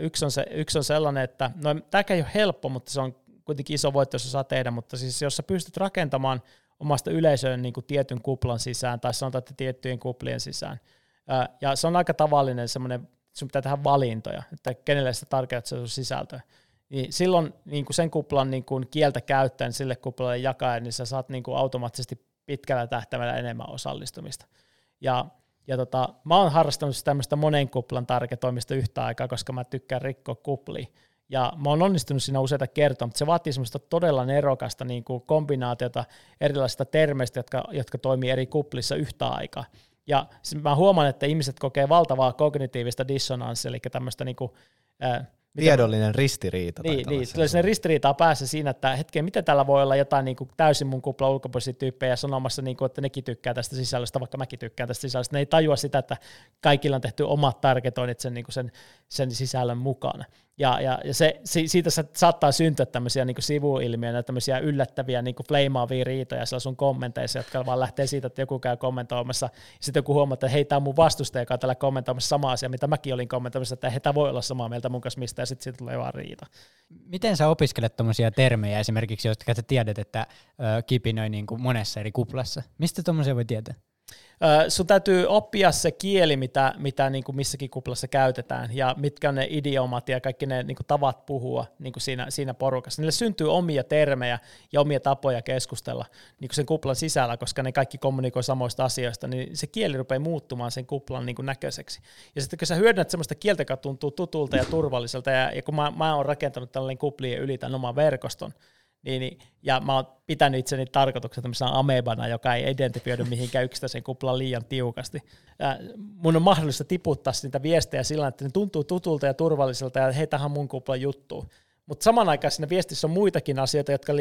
yksi on, se, yksi on sellainen, että no tämäkään ei ole helppo, mutta se on kuitenkin iso voitto, jos saa tehdä, mutta siis jos sä pystyt rakentamaan omasta yleisöön niin kuin tietyn kuplan sisään, tai sanotaan, että tiettyjen kuplien sisään, ja se on aika tavallinen semmoinen, sun pitää tehdä valintoja, että kenelle sitä tarkoittaa se sisältöä. Niin silloin niin kuin sen kuplan niin kuin kieltä käyttäen sille kuplalle jakaa, niin sä saat niin kuin automaattisesti pitkällä tähtäimellä enemmän osallistumista. Ja, ja tota, mä oon harrastanut tämmöistä monen kuplan tarketoimista yhtä aikaa, koska mä tykkään rikkoa kuplia. Ja mä oon onnistunut siinä useita kertoa, mutta se vaatii semmoista todella nerokasta niin kuin kombinaatiota erilaisista termeistä, jotka, jotka toimii eri kuplissa yhtä aikaa. Ja mä huomaan, että ihmiset kokee valtavaa kognitiivista dissonanssia, eli tämmöistä niin kuin, äh, Tiedollinen ristiriita. Niin, niin tulee sinne ristiriitaa päässä siinä, että hetken, miten täällä voi olla jotain niin kuin täysin mun kupla ulkopuolisia tyyppejä sanomassa, niin kuin, että nekin tykkää tästä sisällöstä, vaikka mäkin tykkään tästä sisällöstä. Ne ei tajua sitä, että kaikilla on tehty omat targetoinnit sen, niin kuin sen, sen sisällön mukana. Ja, ja, ja se, siitä saattaa syntyä tämmöisiä niin sivuilmiöitä, tämmöisiä yllättäviä niin fleimaavia riitoja siellä sun kommenteissa, jotka vaan lähtee siitä, että joku käy kommentoimassa, ja sitten joku huomaa, että hei, tämä on mun vastustaja, joka on täällä kommentoimassa sama asia, mitä mäkin olin kommentoimassa, että hei, tämä voi olla samaa mieltä mun kanssa mistä, ja sitten siitä tulee vaan riita. Miten sä opiskelet tuommoisia termejä esimerkiksi, jotka sä tiedät, että ö, kipinöi niin kuin monessa eri kuplassa? Mistä tuommoisia voi tietää? Sun täytyy oppia se kieli, mitä, mitä niin kuin missäkin kuplassa käytetään, ja mitkä on ne idiomat ja kaikki ne niin kuin tavat puhua niin kuin siinä, siinä porukassa. Niille syntyy omia termejä ja omia tapoja keskustella niin kuin sen kuplan sisällä, koska ne kaikki kommunikoi samoista asioista, niin se kieli rupeaa muuttumaan sen kuplan niin kuin näköiseksi. Ja sitten kun sä hyödynnät sellaista kieltä, joka tuntuu tutulta ja turvalliselta, ja, ja kun mä, mä oon rakentanut tällainen kuplien yli tämän oman verkoston, niin, niin, ja mä oon pitänyt itseni tarkoituksena tämmöisenä amebana, joka ei identifioidu mihinkään yksittäiseen kuplaan liian tiukasti. Ja mun on mahdollista tiputtaa niitä viestejä sillä että ne tuntuu tutulta ja turvalliselta, ja hei, tähän mun kuplan juttu. Mutta saman aikaan siinä viestissä on muitakin asioita, jotka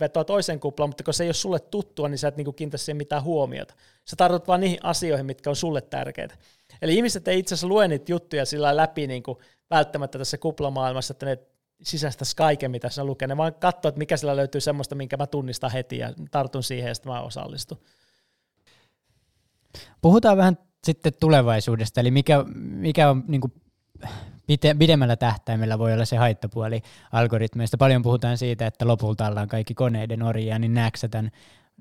vetoaa toiseen kuplaan, mutta kun se ei ole sulle tuttua, niin sä et niinku kiinnitä siihen mitään huomiota. Sä tarvitset vaan niihin asioihin, mitkä on sulle tärkeitä. Eli ihmiset ei itse asiassa lue niitä juttuja sillä läpi niin kuin välttämättä tässä kuplamaailmassa, että ne sisäistäisi kaiken, mitä se lukee. Ne vaan katsoo, että mikä sillä löytyy semmoista, minkä mä tunnistan heti ja tartun siihen ja sitten mä osallistun. Puhutaan vähän sitten tulevaisuudesta, eli mikä, mikä on niin kuin pite, pidemmällä tähtäimellä voi olla se haittapuoli algoritmeista. Paljon puhutaan siitä, että lopulta ollaan kaikki koneiden orjia, niin näetkö tämän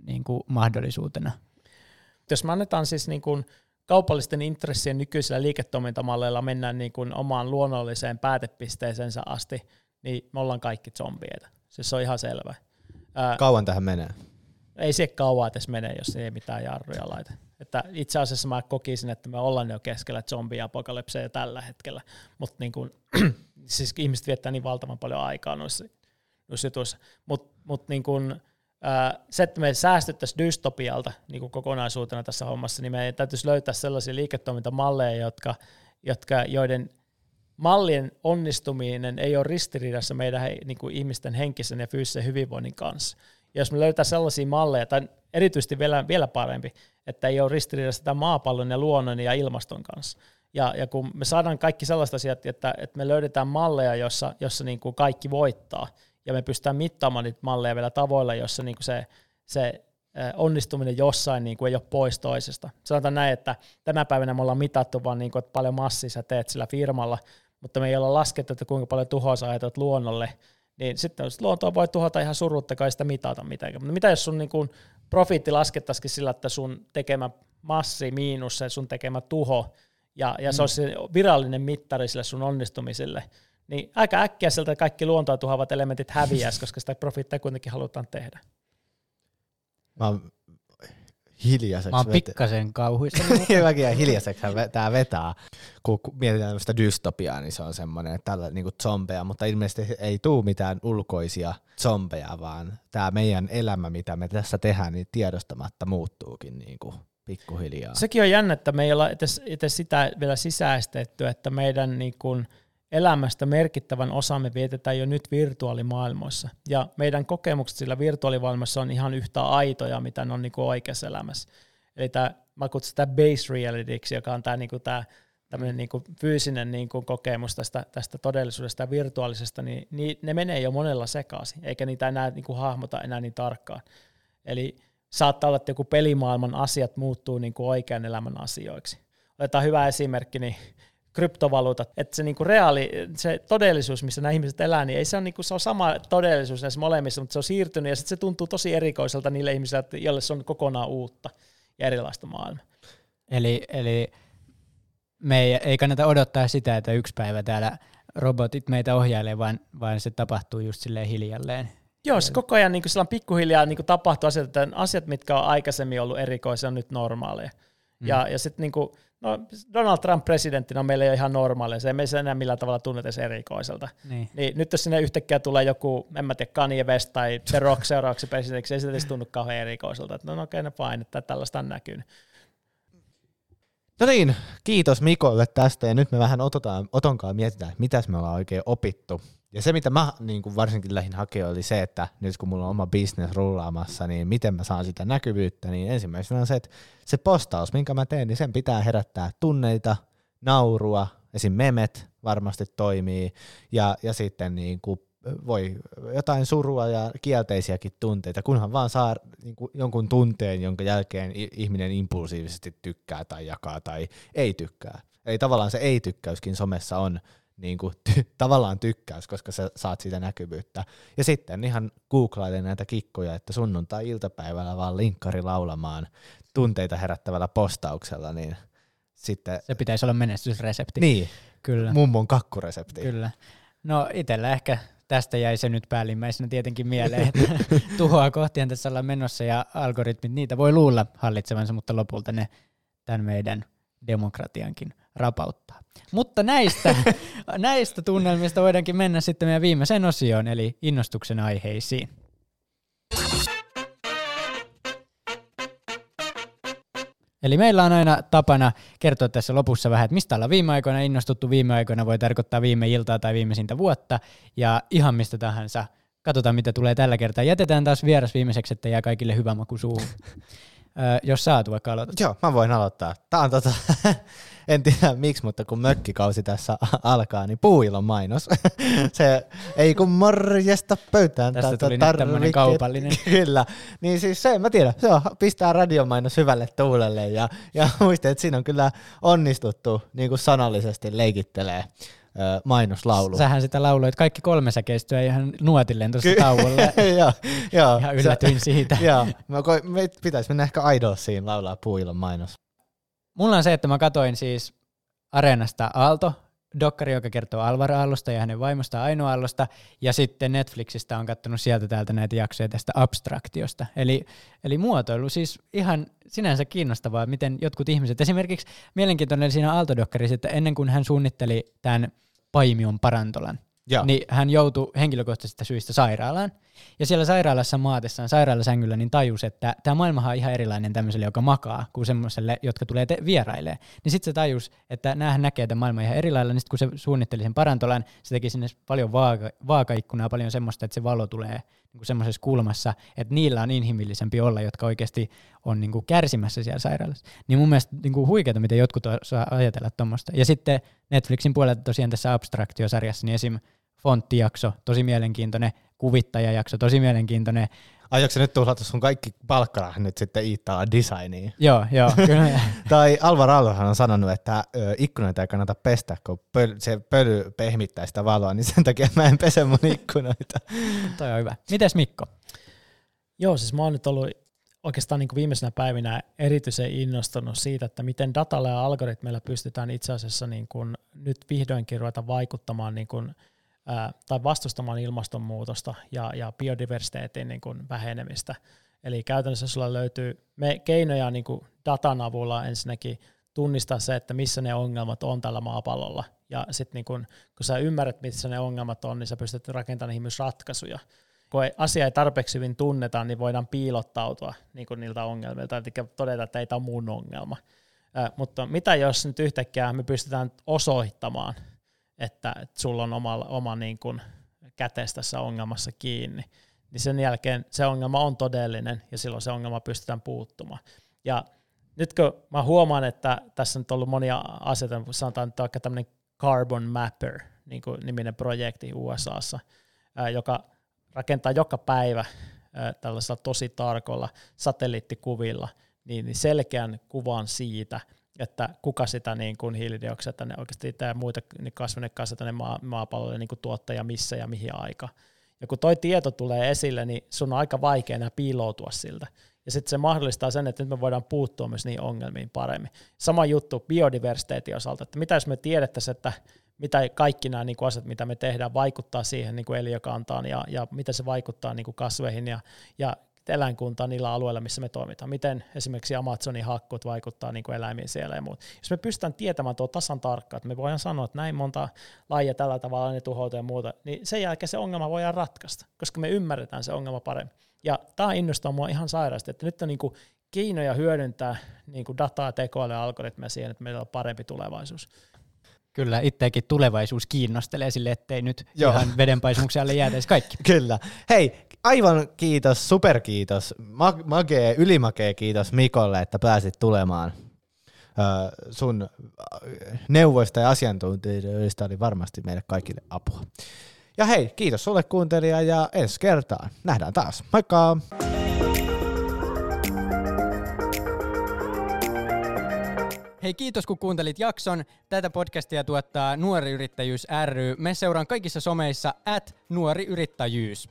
niin kuin mahdollisuutena? Jos me annetaan siis niin kuin kaupallisten intressien nykyisillä liiketoimintamalleilla mennään niin kuin omaan luonnolliseen päätepisteeseensä asti, niin me ollaan kaikki zombieita. Siis se on ihan selvä. Ää, Kauan tähän menee? Ei se kauan edes mene, jos ei mitään jarruja laita. Että itse asiassa mä kokisin, että me ollaan jo keskellä zombiapokalypseja tällä hetkellä, mutta niin kun, siis ihmiset viettää niin valtavan paljon aikaa noissa, noissa jutuissa. Mutta mut niin kun, se, että me säästyttäisiin dystopialta niin kuin kokonaisuutena tässä hommassa, niin meidän täytyisi löytää sellaisia liiketoimintamalleja, jotka, jotka, joiden mallien onnistuminen ei ole ristiriidassa meidän niin kuin ihmisten henkisen ja fyysisen hyvinvoinnin kanssa. Ja jos me löytää sellaisia malleja, tai erityisesti vielä, vielä parempi, että ei ole ristiriidassa tämän maapallon ja luonnon ja ilmaston kanssa. Ja, ja kun me saadaan kaikki sellaiset asiat, että, että me löydetään malleja, jossa, jossa niin kuin kaikki voittaa, ja me pystytään mittaamaan niitä malleja vielä tavoilla, jossa niin kuin se, se onnistuminen jossain niin kuin ei ole pois toisesta. Sanotaan näin, että tänä päivänä me ollaan mitattu vaan, niin kuin, että paljon massia sä teet sillä firmalla, mutta me ei olla laskettu, että kuinka paljon tuhoa sä ajatut luonnolle, niin sitten luontoa voi tuhota ihan surutta, kai sitä mitata mitenkään. Mutta mitä jos sun niin kuin profiitti laskettaisikin sillä, että sun tekemä massi miinus se sun tekemä tuho, ja, ja mm. se olisi se virallinen mittari sille sun onnistumiselle, niin aika äkkiä sieltä kaikki luontoa tuhoavat elementit häviäisi, koska sitä profittia kuitenkin halutaan tehdä. Mä oon hiljaiseksi. Mä oon pikkasen kauhuissa. Mäkin hiljaiseksi tää vetää. Kun mietitään sitä dystopiaa, niin se on semmoinen, että tällä niinku zombeja, mutta ilmeisesti ei tuu mitään ulkoisia zombeja, vaan tämä meidän elämä, mitä me tässä tehdään, niin tiedostamatta muuttuukin niinku pikkuhiljaa. Sekin on jännä, että me ei olla edes, edes sitä vielä sisäistetty, että meidän niin kuin – elämästä merkittävän osamme vietetään jo nyt virtuaalimaailmoissa. Ja meidän kokemukset sillä virtuaalimaailmassa on ihan yhtä aitoja, mitä ne on niin kuin oikeassa elämässä. Eli tämä, mä kutsun sitä base realityksi, joka on tämä, niin kuin tämä tämmöinen niin kuin fyysinen niin kuin kokemus tästä, tästä todellisuudesta ja virtuaalisesta, niin, niin ne menee jo monella sekaisin, eikä niitä enää niin kuin hahmota enää niin tarkkaan. Eli saattaa olla, että joku pelimaailman asiat muuttuu niin kuin oikean elämän asioiksi. Otetaan hyvä esimerkki, niin kryptovaluutat, että se niinku reaali, se todellisuus, missä nämä ihmiset elää, niin ei se ole, niinku, se on sama todellisuus näissä molemmissa, mutta se on siirtynyt ja sitten se tuntuu tosi erikoiselta niille ihmisille, joille se on kokonaan uutta ja erilaista maailmaa. Eli, eli me ei, ei kannata odottaa sitä, että yksi päivä täällä robotit meitä ohjailee, vaan, vaan se tapahtuu just silleen hiljalleen. Joo, se koko ajan niin kuin pikkuhiljaa niin kuin tapahtuu asiat, että asiat, mitkä on aikaisemmin ollut erikoisia, on nyt normaaleja. Mm. Ja, ja sitten niin kuin, no Donald Trump presidenttinä on meille jo ihan normaalia, se ei meistä enää millään tavalla tunneta erikoiselta. Niin. niin. nyt jos sinne yhtäkkiä tulee joku, en mä tiedä, Kanye West tai The Rock seuraavaksi presidentiksi, ei se edes tunnu kauhean erikoiselta. Että no okei, okay, no fine, että tällaista on näkynyt. No niin, kiitos Mikolle tästä ja nyt me vähän otetaan, otonkaan mietitään, että mitäs me ollaan oikein opittu. Ja se, mitä mä niin kuin varsinkin lähin hakea, oli se, että nyt kun mulla on oma business rullaamassa, niin miten mä saan sitä näkyvyyttä, niin ensimmäisenä on se, että se postaus, minkä mä teen, niin sen pitää herättää tunneita, naurua, esim. memet varmasti toimii, ja, ja sitten niin kuin voi jotain surua ja kielteisiäkin tunteita, kunhan vaan saa niin kuin jonkun tunteen, jonka jälkeen ihminen impulsiivisesti tykkää tai jakaa tai ei tykkää. Eli tavallaan se ei-tykkäyskin somessa on niin kuin, ty- tavallaan tykkäys, koska sä saat siitä näkyvyyttä. Ja sitten ihan googlailen näitä kikkoja, että sunnuntai-iltapäivällä vaan linkkari laulamaan tunteita herättävällä postauksella, niin sitten... Se pitäisi olla menestysresepti. Niin, Kyllä. mummon kakkuresepti. Kyllä. No itellä ehkä tästä jäi se nyt päällimmäisenä tietenkin mieleen, että tuhoa kohtihan tässä ollaan menossa ja algoritmit, niitä voi luulla hallitsevansa, mutta lopulta ne tämän meidän demokratiankin rapauttaa. Mutta näistä, näistä tunnelmista voidaankin mennä sitten meidän viimeiseen osioon, eli innostuksen aiheisiin. Eli meillä on aina tapana kertoa tässä lopussa vähän, että mistä ollaan viime aikoina innostuttu. Viime aikoina voi tarkoittaa viime iltaa tai viimeisintä vuotta ja ihan mistä tahansa. Katsotaan, mitä tulee tällä kertaa. Jätetään taas vieras viimeiseksi, että jää kaikille hyvä maku suuhun. Öö, jos saat vaikka aloitat. Joo, mä voin aloittaa. Tää on tota, en tiedä miksi, mutta kun mökkikausi tässä alkaa, niin puuilon mainos. se ei kun morjesta pöytään. Tästä tuli tämmöinen kaupallinen. Kyllä. Niin siis se, mä tiedän, se on, pistää radiomainos hyvälle tuulelle ja, ja muistin, että siinä on kyllä onnistuttu niin kuin sanallisesti leikittelee mainoslaulu. Sähän sitä lauloit kaikki kolme säkeistöä ihan nuotilleen tuossa tauolle. joo, joo. Ihan yllätyin se, siitä. joo, me pitäisi mennä ehkä Idolsiin laulaa puilon mainos. Mulla on se, että mä katoin siis Areenasta Aalto, dokkari, joka kertoo Alvar Aallosta ja hänen vaimostaan Aino Aallosta, ja sitten Netflixistä on katsonut sieltä täältä näitä jaksoja tästä abstraktiosta. Eli, eli muotoilu siis ihan sinänsä kiinnostavaa, miten jotkut ihmiset, esimerkiksi mielenkiintoinen siinä Aalto-dokkarissa, että ennen kuin hän suunnitteli tämän Paimion parantolan, Joo. niin hän joutui henkilökohtaisista syistä sairaalaan. Ja siellä sairaalassa maatessaan, sairaalasängyllä, niin tajus, että tämä maailma on ihan erilainen tämmöiselle, joka makaa, kuin semmoiselle, jotka tulee te- vierailee. Niin sitten se tajus, että näähän näkee tämän maailman ihan erilainen, niin sitten kun se suunnitteli sen parantolan, se teki sinne paljon vaaka- vaakaikkunaa, paljon semmoista, että se valo tulee niin semmoisessa kulmassa, että niillä on inhimillisempi olla, jotka oikeasti on niin kuin kärsimässä siellä sairaalassa. Niin mun mielestä niin kuin huikeata, miten jotkut osaa ajatella tuommoista. Ja sitten Netflixin puolelta tosiaan tässä abstraktiosarjassa, niin esim fonttijakso, tosi mielenkiintoinen, kuvittajajakso, tosi mielenkiintoinen. Aiotko nyt tuhlata sun kaikki palkkarahat nyt sitten Iittala designiin? Joo, joo, kyllä. tai Alvar Aaltohan on sanonut, että ö, ikkunoita ei kannata pestä, kun pöl, se pöly pehmittää sitä valoa, niin sen takia mä en pese mun ikkunoita. Toi on hyvä. Mites Mikko? Joo, siis mä oon nyt ollut oikeastaan niin kuin viimeisenä päivinä erityisen innostunut siitä, että miten datalla ja algoritmeilla pystytään itse asiassa niin kuin nyt vihdoinkin ruveta vaikuttamaan niin kuin ää, tai vastustamaan ilmastonmuutosta ja, ja biodiversiteetin niin kuin vähenemistä. Eli käytännössä sulla löytyy me keinoja niin kuin datan avulla ensinnäkin tunnistaa se, että missä ne ongelmat on tällä maapallolla. Ja sitten niin kun, kun sä ymmärrät, missä ne ongelmat on, niin sä pystyt rakentamaan niihin myös ratkaisuja. Kun asia ei tarpeeksi hyvin tunneta, niin voidaan piilottautua niin kuin niiltä ongelmilta, eli todeta, että ei tämä ole mun ongelma. Ää, mutta mitä jos nyt yhtäkkiä me pystytään osoittamaan, että, että sulla on oma, oma niin kuin kätes tässä ongelmassa kiinni, niin sen jälkeen se ongelma on todellinen ja silloin se ongelma pystytään puuttumaan. Ja nyt kun mä huomaan, että tässä on ollut monia asioita, sanotaan että vaikka tämmöinen Carbon Mapper niin kuin niminen projekti USAssa, joka rakentaa joka päivä ää, tällaisilla tosi tarkoilla satelliittikuvilla niin selkeän kuvan siitä, että kuka sitä niin kuin hiilidioksidia tänne oikeasti tämä muita niin kasvinekanssa tänne maa, maapallolle niin kuin tuottaa ja missä ja mihin aika. Ja kun toi tieto tulee esille, niin sun on aika vaikea enää piiloutua siltä. Ja sitten se mahdollistaa sen, että nyt me voidaan puuttua myös niihin ongelmiin paremmin. Sama juttu biodiversiteetin osalta, että mitä jos me tiedettäisiin, että mitä kaikki nämä niin kuin asiat, mitä me tehdään, vaikuttaa siihen niin kuin eliökantaan ja, ja miten se vaikuttaa niin kuin kasveihin ja, ja eläinkuntaa niillä alueilla, missä me toimitaan. Miten esimerkiksi Amazonin hakkut vaikuttaa niin kuin eläimiin siellä ja muut. Jos me pystytään tietämään tuo tasan tarkkaan, että me voidaan sanoa, että näin monta lajia tällä tavalla ne tuhoutuu ja muuta, niin sen jälkeen se ongelma voidaan ratkaista, koska me ymmärretään se ongelma paremmin. Ja tämä innostaa mua ihan sairaasti, että nyt on niin kuin keinoja hyödyntää niin kuin dataa, tekoälyä ja algoritmeja siihen, että meillä on parempi tulevaisuus. Kyllä, itseäkin tulevaisuus kiinnostelee sille, ettei nyt Joo. ihan vedenpaisumuksen alle jäätäisi kaikki. Kyllä. Hei, aivan kiitos, superkiitos, mag- magee, ylimakee kiitos Mikolle, että pääsit tulemaan. Öö, sun neuvoista ja asiantuntijoista oli varmasti meille kaikille apua. Ja hei, kiitos sulle kuuntelija ja ensi kertaan. Nähdään taas. Moikka! Hei kiitos kun kuuntelit jakson. Tätä podcastia tuottaa Nuori Yrittäjyys ry. Me seuraan kaikissa someissa at Nuori Yrittäjyys.